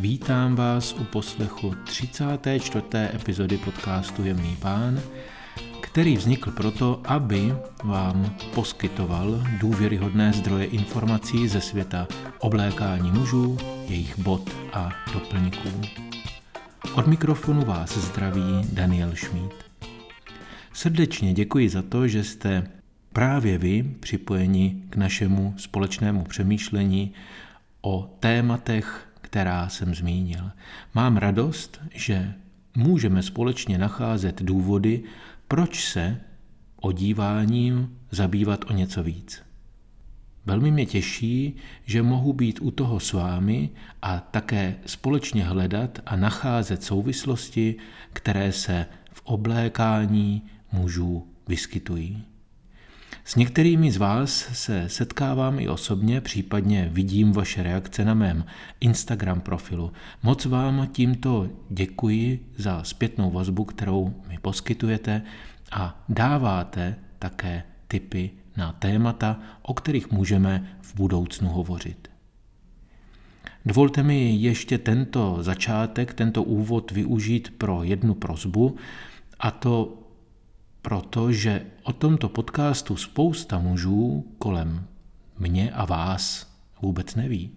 Vítám vás u poslechu 34. epizody podcastu Jemný pán, který vznikl proto, aby vám poskytoval důvěryhodné zdroje informací ze světa oblékání mužů, jejich bod a doplňků. Od mikrofonu vás zdraví Daniel Schmid. Srdečně děkuji za to, že jste právě vy připojeni k našemu společnému přemýšlení o tématech která jsem zmínil. Mám radost, že můžeme společně nacházet důvody, proč se odíváním zabývat o něco víc. Velmi mě těší, že mohu být u toho s vámi a také společně hledat a nacházet souvislosti, které se v oblékání mužů vyskytují. S některými z vás se setkávám i osobně, případně vidím vaše reakce na mém Instagram profilu. Moc vám tímto děkuji za zpětnou vazbu, kterou mi poskytujete a dáváte také tipy na témata, o kterých můžeme v budoucnu hovořit. Dovolte mi ještě tento začátek, tento úvod využít pro jednu prozbu, a to protože o tomto podcastu spousta mužů kolem mě a vás vůbec neví.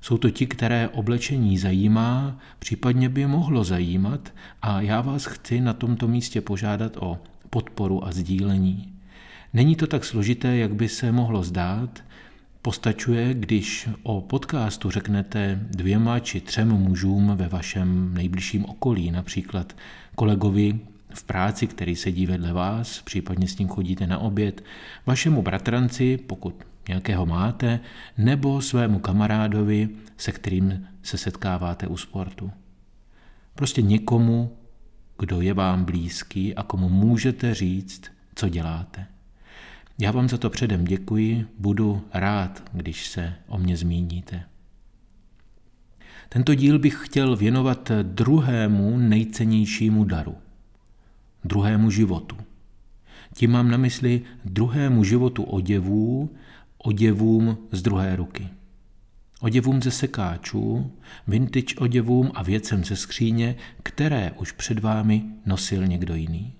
Jsou to ti, které oblečení zajímá, případně by mohlo zajímat a já vás chci na tomto místě požádat o podporu a sdílení. Není to tak složité, jak by se mohlo zdát. Postačuje, když o podcastu řeknete dvěma či třem mužům ve vašem nejbližším okolí, například kolegovi, v práci, který sedí vedle vás, případně s ním chodíte na oběd, vašemu bratranci, pokud nějakého máte, nebo svému kamarádovi, se kterým se setkáváte u sportu. Prostě někomu, kdo je vám blízký a komu můžete říct, co děláte. Já vám za to předem děkuji, budu rád, když se o mě zmíníte. Tento díl bych chtěl věnovat druhému nejcennějšímu daru – druhému životu. Tím mám na mysli druhému životu oděvů, oděvům z druhé ruky. Oděvům ze sekáčů, vintage oděvům a věcem ze skříně, které už před vámi nosil někdo jiný.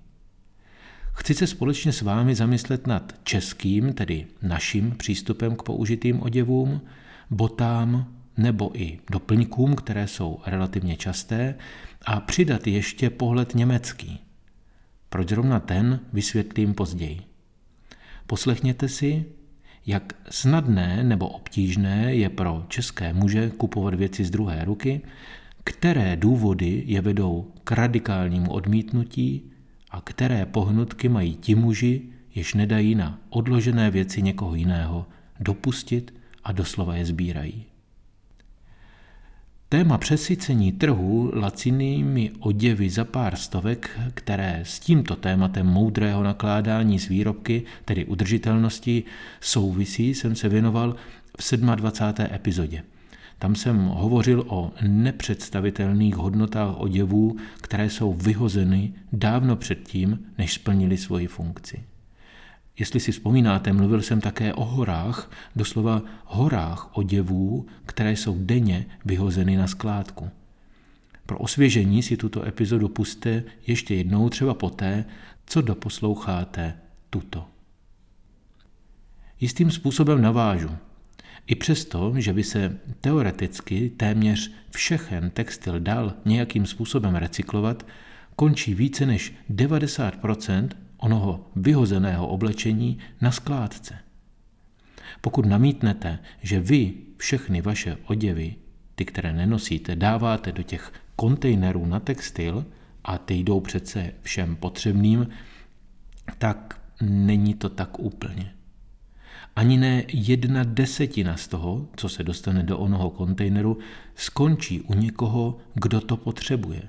Chci se společně s vámi zamyslet nad českým, tedy naším přístupem k použitým oděvům, botám nebo i doplňkům, které jsou relativně časté, a přidat ještě pohled německý – proč zrovna ten, vysvětlím později. Poslechněte si, jak snadné nebo obtížné je pro české muže kupovat věci z druhé ruky, které důvody je vedou k radikálnímu odmítnutí a které pohnutky mají ti muži, jež nedají na odložené věci někoho jiného dopustit a doslova je sbírají. Téma přesycení trhu lacinými oděvy za pár stovek, které s tímto tématem moudrého nakládání s výrobky, tedy udržitelnosti, souvisí, jsem se věnoval v 27. epizodě. Tam jsem hovořil o nepředstavitelných hodnotách oděvů, které jsou vyhozeny dávno předtím, než splnili svoji funkci. Jestli si vzpomínáte, mluvil jsem také o horách, doslova horách oděvů, které jsou denně vyhozeny na skládku. Pro osvěžení si tuto epizodu puste ještě jednou, třeba poté, co doposloucháte tuto. Jistým způsobem navážu. I přesto, že by se teoreticky téměř všechen textil dal nějakým způsobem recyklovat, končí více než 90 onoho vyhozeného oblečení na skládce. Pokud namítnete, že vy všechny vaše oděvy, ty, které nenosíte, dáváte do těch kontejnerů na textil a ty jdou přece všem potřebným, tak není to tak úplně. Ani ne jedna desetina z toho, co se dostane do onoho kontejneru, skončí u někoho, kdo to potřebuje.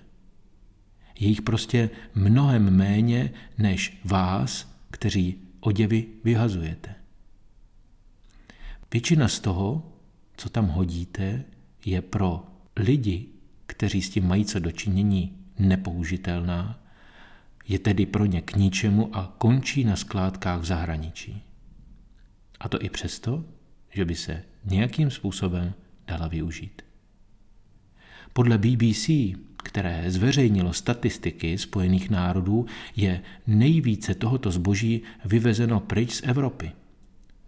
Je jich prostě mnohem méně než vás, kteří oděvy vyhazujete. Většina z toho, co tam hodíte, je pro lidi, kteří s tím mají co dočinění, nepoužitelná, je tedy pro ně k ničemu a končí na skládkách v zahraničí. A to i přesto, že by se nějakým způsobem dala využít. Podle BBC, které zveřejnilo statistiky Spojených národů, je nejvíce tohoto zboží vyvezeno pryč z Evropy.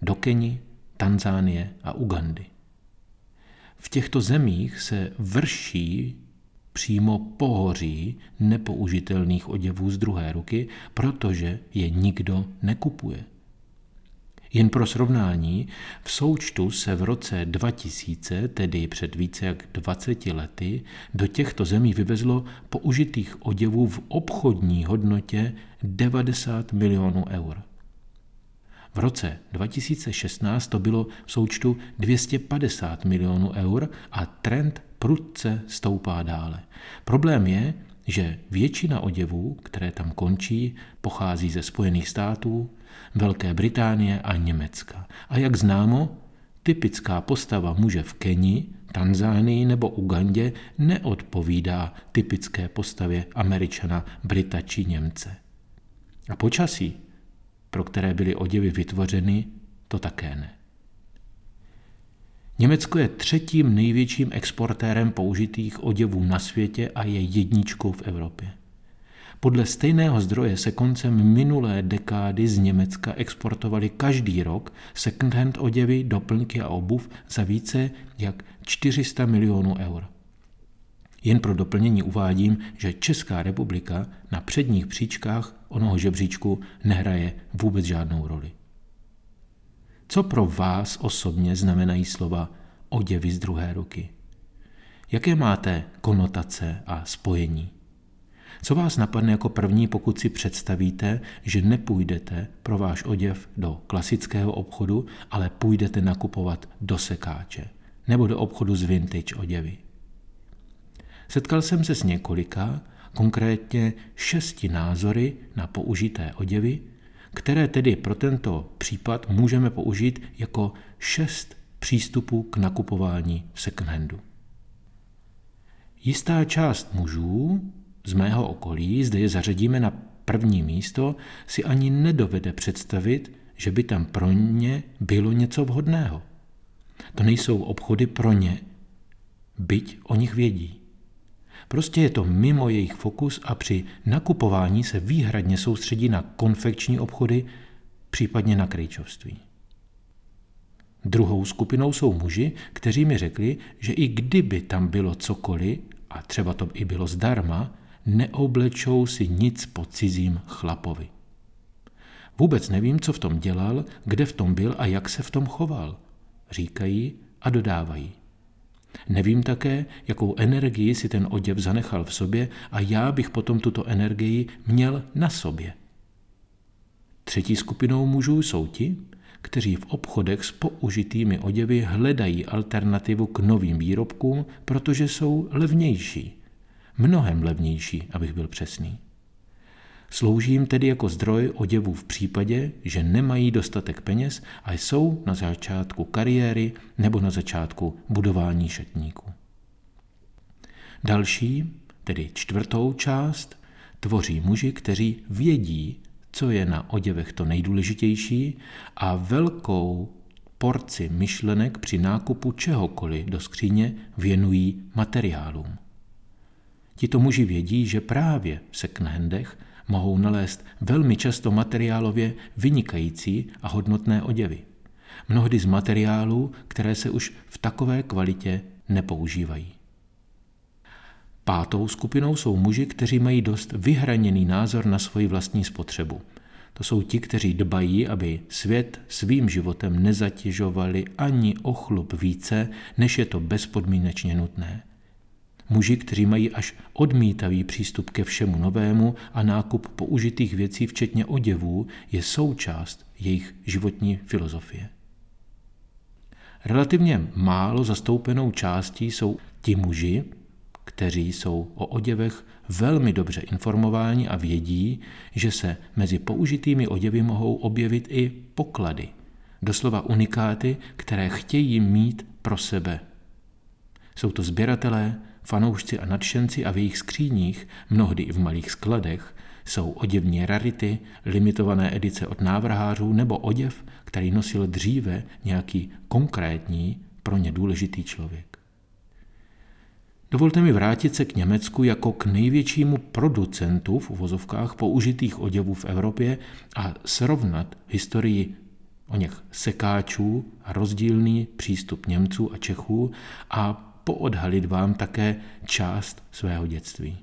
Do Keni, Tanzánie a Ugandy. V těchto zemích se vrší přímo pohoří nepoužitelných oděvů z druhé ruky, protože je nikdo nekupuje. Jen pro srovnání, v součtu se v roce 2000, tedy před více jak 20 lety, do těchto zemí vyvezlo použitých oděvů v obchodní hodnotě 90 milionů eur. V roce 2016 to bylo v součtu 250 milionů eur a trend prudce stoupá dále. Problém je, že většina oděvů, které tam končí, pochází ze Spojených států, Velké Británie a Německa. A jak známo, typická postava muže v Keni, Tanzánii nebo Ugandě neodpovídá typické postavě Američana, Brita či Němce. A počasí, pro které byly oděvy vytvořeny, to také ne. Německo je třetím největším exportérem použitých oděvů na světě a je jedničkou v Evropě. Podle stejného zdroje se koncem minulé dekády z Německa exportovali každý rok second-hand oděvy, doplňky a obuv za více jak 400 milionů eur. Jen pro doplnění uvádím, že Česká republika na předních příčkách onoho žebříčku nehraje vůbec žádnou roli. Co pro vás osobně znamenají slova oděvy z druhé ruky? Jaké máte konotace a spojení? Co vás napadne jako první, pokud si představíte, že nepůjdete pro váš oděv do klasického obchodu, ale půjdete nakupovat do sekáče nebo do obchodu s vintage oděvy? Setkal jsem se s několika, konkrétně šesti názory na použité oděvy, které tedy pro tento případ můžeme použít jako šest přístupů k nakupování v second-handu. Jistá část mužů z mého okolí, zde je zařadíme na první místo, si ani nedovede představit, že by tam pro ně bylo něco vhodného. To nejsou obchody pro ně, byť o nich vědí. Prostě je to mimo jejich fokus a při nakupování se výhradně soustředí na konfekční obchody, případně na krejčovství. Druhou skupinou jsou muži, kteří mi řekli, že i kdyby tam bylo cokoliv, a třeba to i bylo zdarma, neoblečou si nic po cizím chlapovi. Vůbec nevím, co v tom dělal, kde v tom byl a jak se v tom choval. Říkají a dodávají. Nevím také, jakou energii si ten oděv zanechal v sobě a já bych potom tuto energii měl na sobě. Třetí skupinou mužů jsou ti, kteří v obchodech s použitými oděvy hledají alternativu k novým výrobkům, protože jsou levnější. Mnohem levnější, abych byl přesný. Slouží jim tedy jako zdroj oděvů v případě, že nemají dostatek peněz a jsou na začátku kariéry nebo na začátku budování šatníků. Další, tedy čtvrtou část, tvoří muži, kteří vědí, co je na oděvech to nejdůležitější a velkou porci myšlenek při nákupu čehokoliv do skříně věnují materiálům. Tito muži vědí, že právě v secondhandech mohou nalézt velmi často materiálově vynikající a hodnotné oděvy. Mnohdy z materiálů, které se už v takové kvalitě nepoužívají. Pátou skupinou jsou muži, kteří mají dost vyhraněný názor na svoji vlastní spotřebu. To jsou ti, kteří dbají, aby svět svým životem nezatěžovali ani o chlup více, než je to bezpodmínečně nutné. Muži, kteří mají až odmítavý přístup ke všemu novému a nákup použitých věcí, včetně oděvů, je součást jejich životní filozofie. Relativně málo zastoupenou částí jsou ti muži, kteří jsou o oděvech velmi dobře informováni a vědí, že se mezi použitými oděvy mohou objevit i poklady, doslova unikáty, které chtějí mít pro sebe. Jsou to sběratelé, fanoušci a nadšenci a v jejich skříních, mnohdy i v malých skladech, jsou oděvní rarity, limitované edice od návrhářů nebo oděv, který nosil dříve nějaký konkrétní, pro ně důležitý člověk. Dovolte mi vrátit se k Německu jako k největšímu producentu v uvozovkách použitých oděvů v Evropě a srovnat historii o něch sekáčů a rozdílný přístup Němců a Čechů a poodhalit vám také část svého dětství.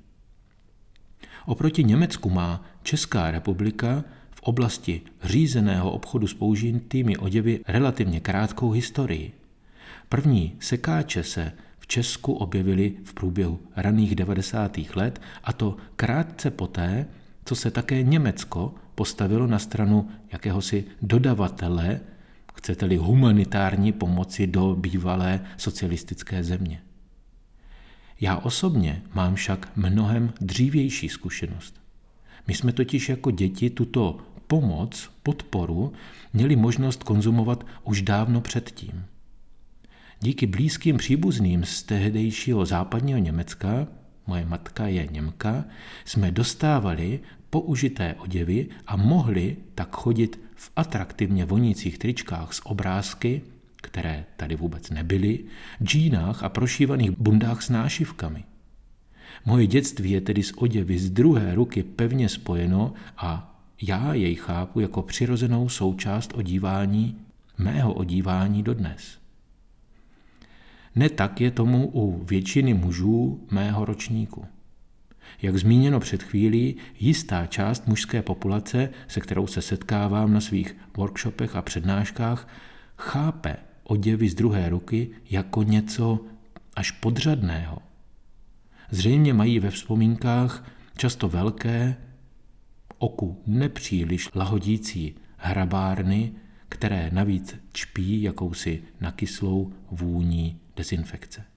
Oproti Německu má Česká republika v oblasti řízeného obchodu s použitými oděvy relativně krátkou historii. První sekáče se v Česku objevily v průběhu raných 90. let a to krátce poté, co se také Německo postavilo na stranu jakéhosi dodavatele, chcete-li humanitární pomoci do bývalé socialistické země. Já osobně mám však mnohem dřívější zkušenost. My jsme totiž jako děti tuto pomoc, podporu měli možnost konzumovat už dávno předtím. Díky blízkým příbuzným z tehdejšího západního Německa, moje matka je Němka, jsme dostávali použité oděvy a mohli tak chodit v atraktivně vonících tričkách s obrázky, které tady vůbec nebyly, džínách a prošívaných bundách s nášivkami. Moje dětství je tedy s oděvy z druhé ruky pevně spojeno a já jej chápu jako přirozenou součást odívání, mého odívání dodnes. Ne tak je tomu u většiny mužů mého ročníku. Jak zmíněno před chvílí, jistá část mužské populace, se kterou se setkávám na svých workshopech a přednáškách, chápe oděvy z druhé ruky jako něco až podřadného. Zřejmě mají ve vzpomínkách často velké, oku nepříliš lahodící hrabárny, které navíc čpí jakousi nakyslou vůní dezinfekce.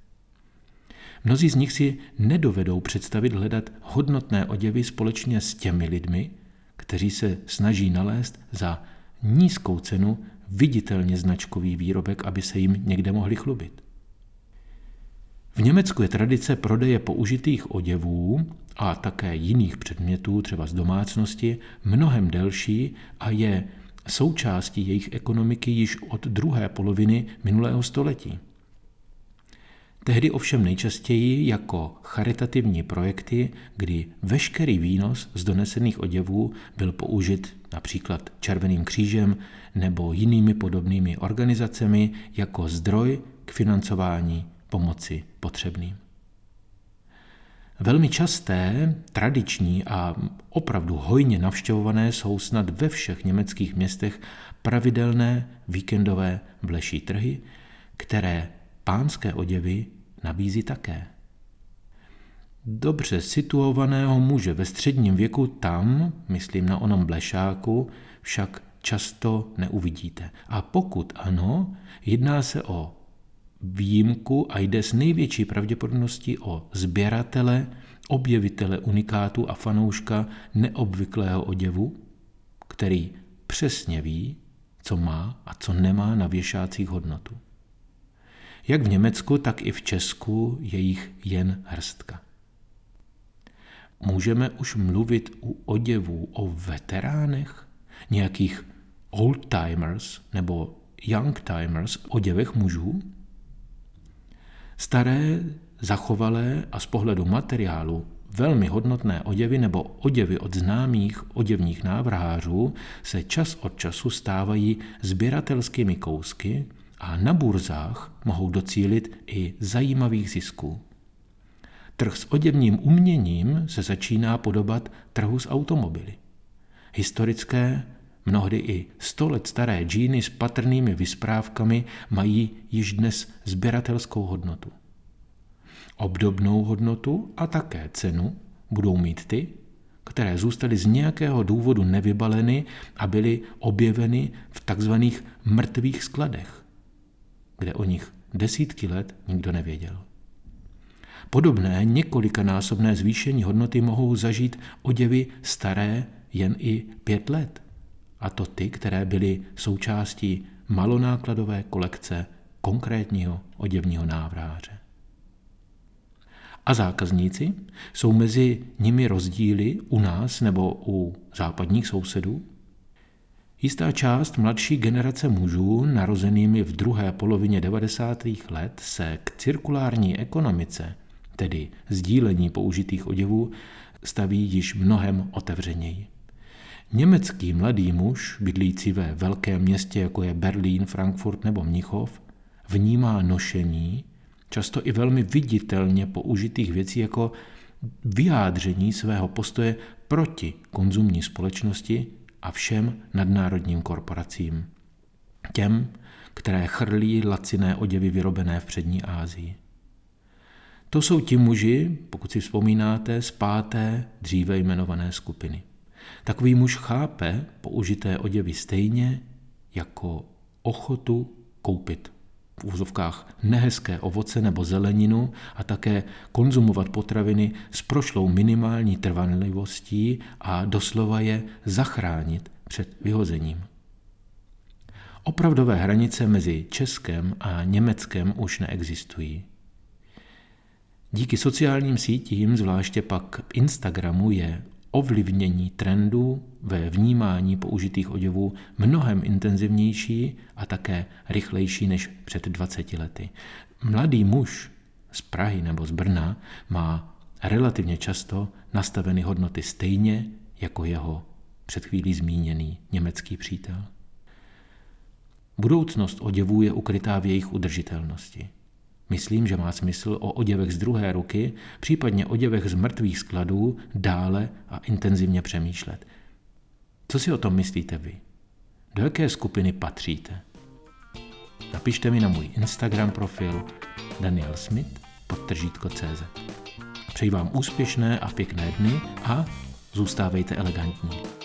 Mnozí z nich si nedovedou představit hledat hodnotné oděvy společně s těmi lidmi, kteří se snaží nalézt za nízkou cenu viditelně značkový výrobek, aby se jim někde mohli chlubit. V Německu je tradice prodeje použitých oděvů a také jiných předmětů, třeba z domácnosti, mnohem delší a je součástí jejich ekonomiky již od druhé poloviny minulého století. Tehdy ovšem nejčastěji jako charitativní projekty, kdy veškerý výnos z donesených oděvů byl použit například Červeným křížem nebo jinými podobnými organizacemi jako zdroj k financování pomoci potřebným. Velmi časté, tradiční a opravdu hojně navštěvované jsou snad ve všech německých městech pravidelné víkendové bleší trhy, které pánské oděvy nabízí také. Dobře situovaného muže ve středním věku tam, myslím na onom blešáku, však často neuvidíte. A pokud ano, jedná se o výjimku a jde s největší pravděpodobností o sběratele, objevitele unikátu a fanouška neobvyklého oděvu, který přesně ví, co má a co nemá na věšácích hodnotu. Jak v Německu, tak i v Česku je jich jen hrstka. Můžeme už mluvit u oděvů o veteránech, nějakých old-timers nebo young-timers, oděvech mužů? Staré, zachovalé a z pohledu materiálu velmi hodnotné oděvy nebo oděvy od známých oděvních návrhářů se čas od času stávají sběratelskými kousky, a na burzách mohou docílit i zajímavých zisků. Trh s oděvním uměním se začíná podobat trhu s automobily. Historické, mnohdy i sto let staré džíny s patrnými vysprávkami mají již dnes sběratelskou hodnotu. Obdobnou hodnotu a také cenu budou mít ty, které zůstaly z nějakého důvodu nevybaleny a byly objeveny v takzvaných mrtvých skladech kde o nich desítky let nikdo nevěděl. Podobné několikanásobné zvýšení hodnoty mohou zažít oděvy staré jen i pět let, a to ty, které byly součástí malonákladové kolekce konkrétního oděvního návráře. A zákazníci? Jsou mezi nimi rozdíly u nás nebo u západních sousedů? Jistá část mladší generace mužů, narozenými v druhé polovině 90. let, se k cirkulární ekonomice tedy sdílení použitých oděvů, staví již mnohem otevřeněji. Německý mladý muž, bydlící ve velkém městě, jako je Berlín, Frankfurt nebo Mnichov, vnímá nošení, často i velmi viditelně použitých věcí jako vyjádření svého postoje proti konzumní společnosti a všem nadnárodním korporacím. Těm, které chrlí laciné oděvy vyrobené v přední Ázii. To jsou ti muži, pokud si vzpomínáte, z páté dříve jmenované skupiny. Takový muž chápe použité oděvy stejně jako ochotu koupit v úzovkách nehezké ovoce nebo zeleninu a také konzumovat potraviny s prošlou minimální trvanlivostí a doslova je zachránit před vyhozením. Opravdové hranice mezi Českem a Německem už neexistují. Díky sociálním sítím, zvláště pak Instagramu, je ovlivnění trendů ve vnímání použitých oděvů mnohem intenzivnější a také rychlejší než před 20 lety. Mladý muž z Prahy nebo z Brna má relativně často nastaveny hodnoty stejně jako jeho před chvílí zmíněný německý přítel. Budoucnost oděvů je ukrytá v jejich udržitelnosti. Myslím, že má smysl o oděvech z druhé ruky, případně oděvech z mrtvých skladů, dále a intenzivně přemýšlet. Co si o tom myslíte vy? Do jaké skupiny patříte? Napište mi na můj Instagram profil Daniel Smith podtržítko.cz Přeji vám úspěšné a pěkné dny a zůstávejte elegantní.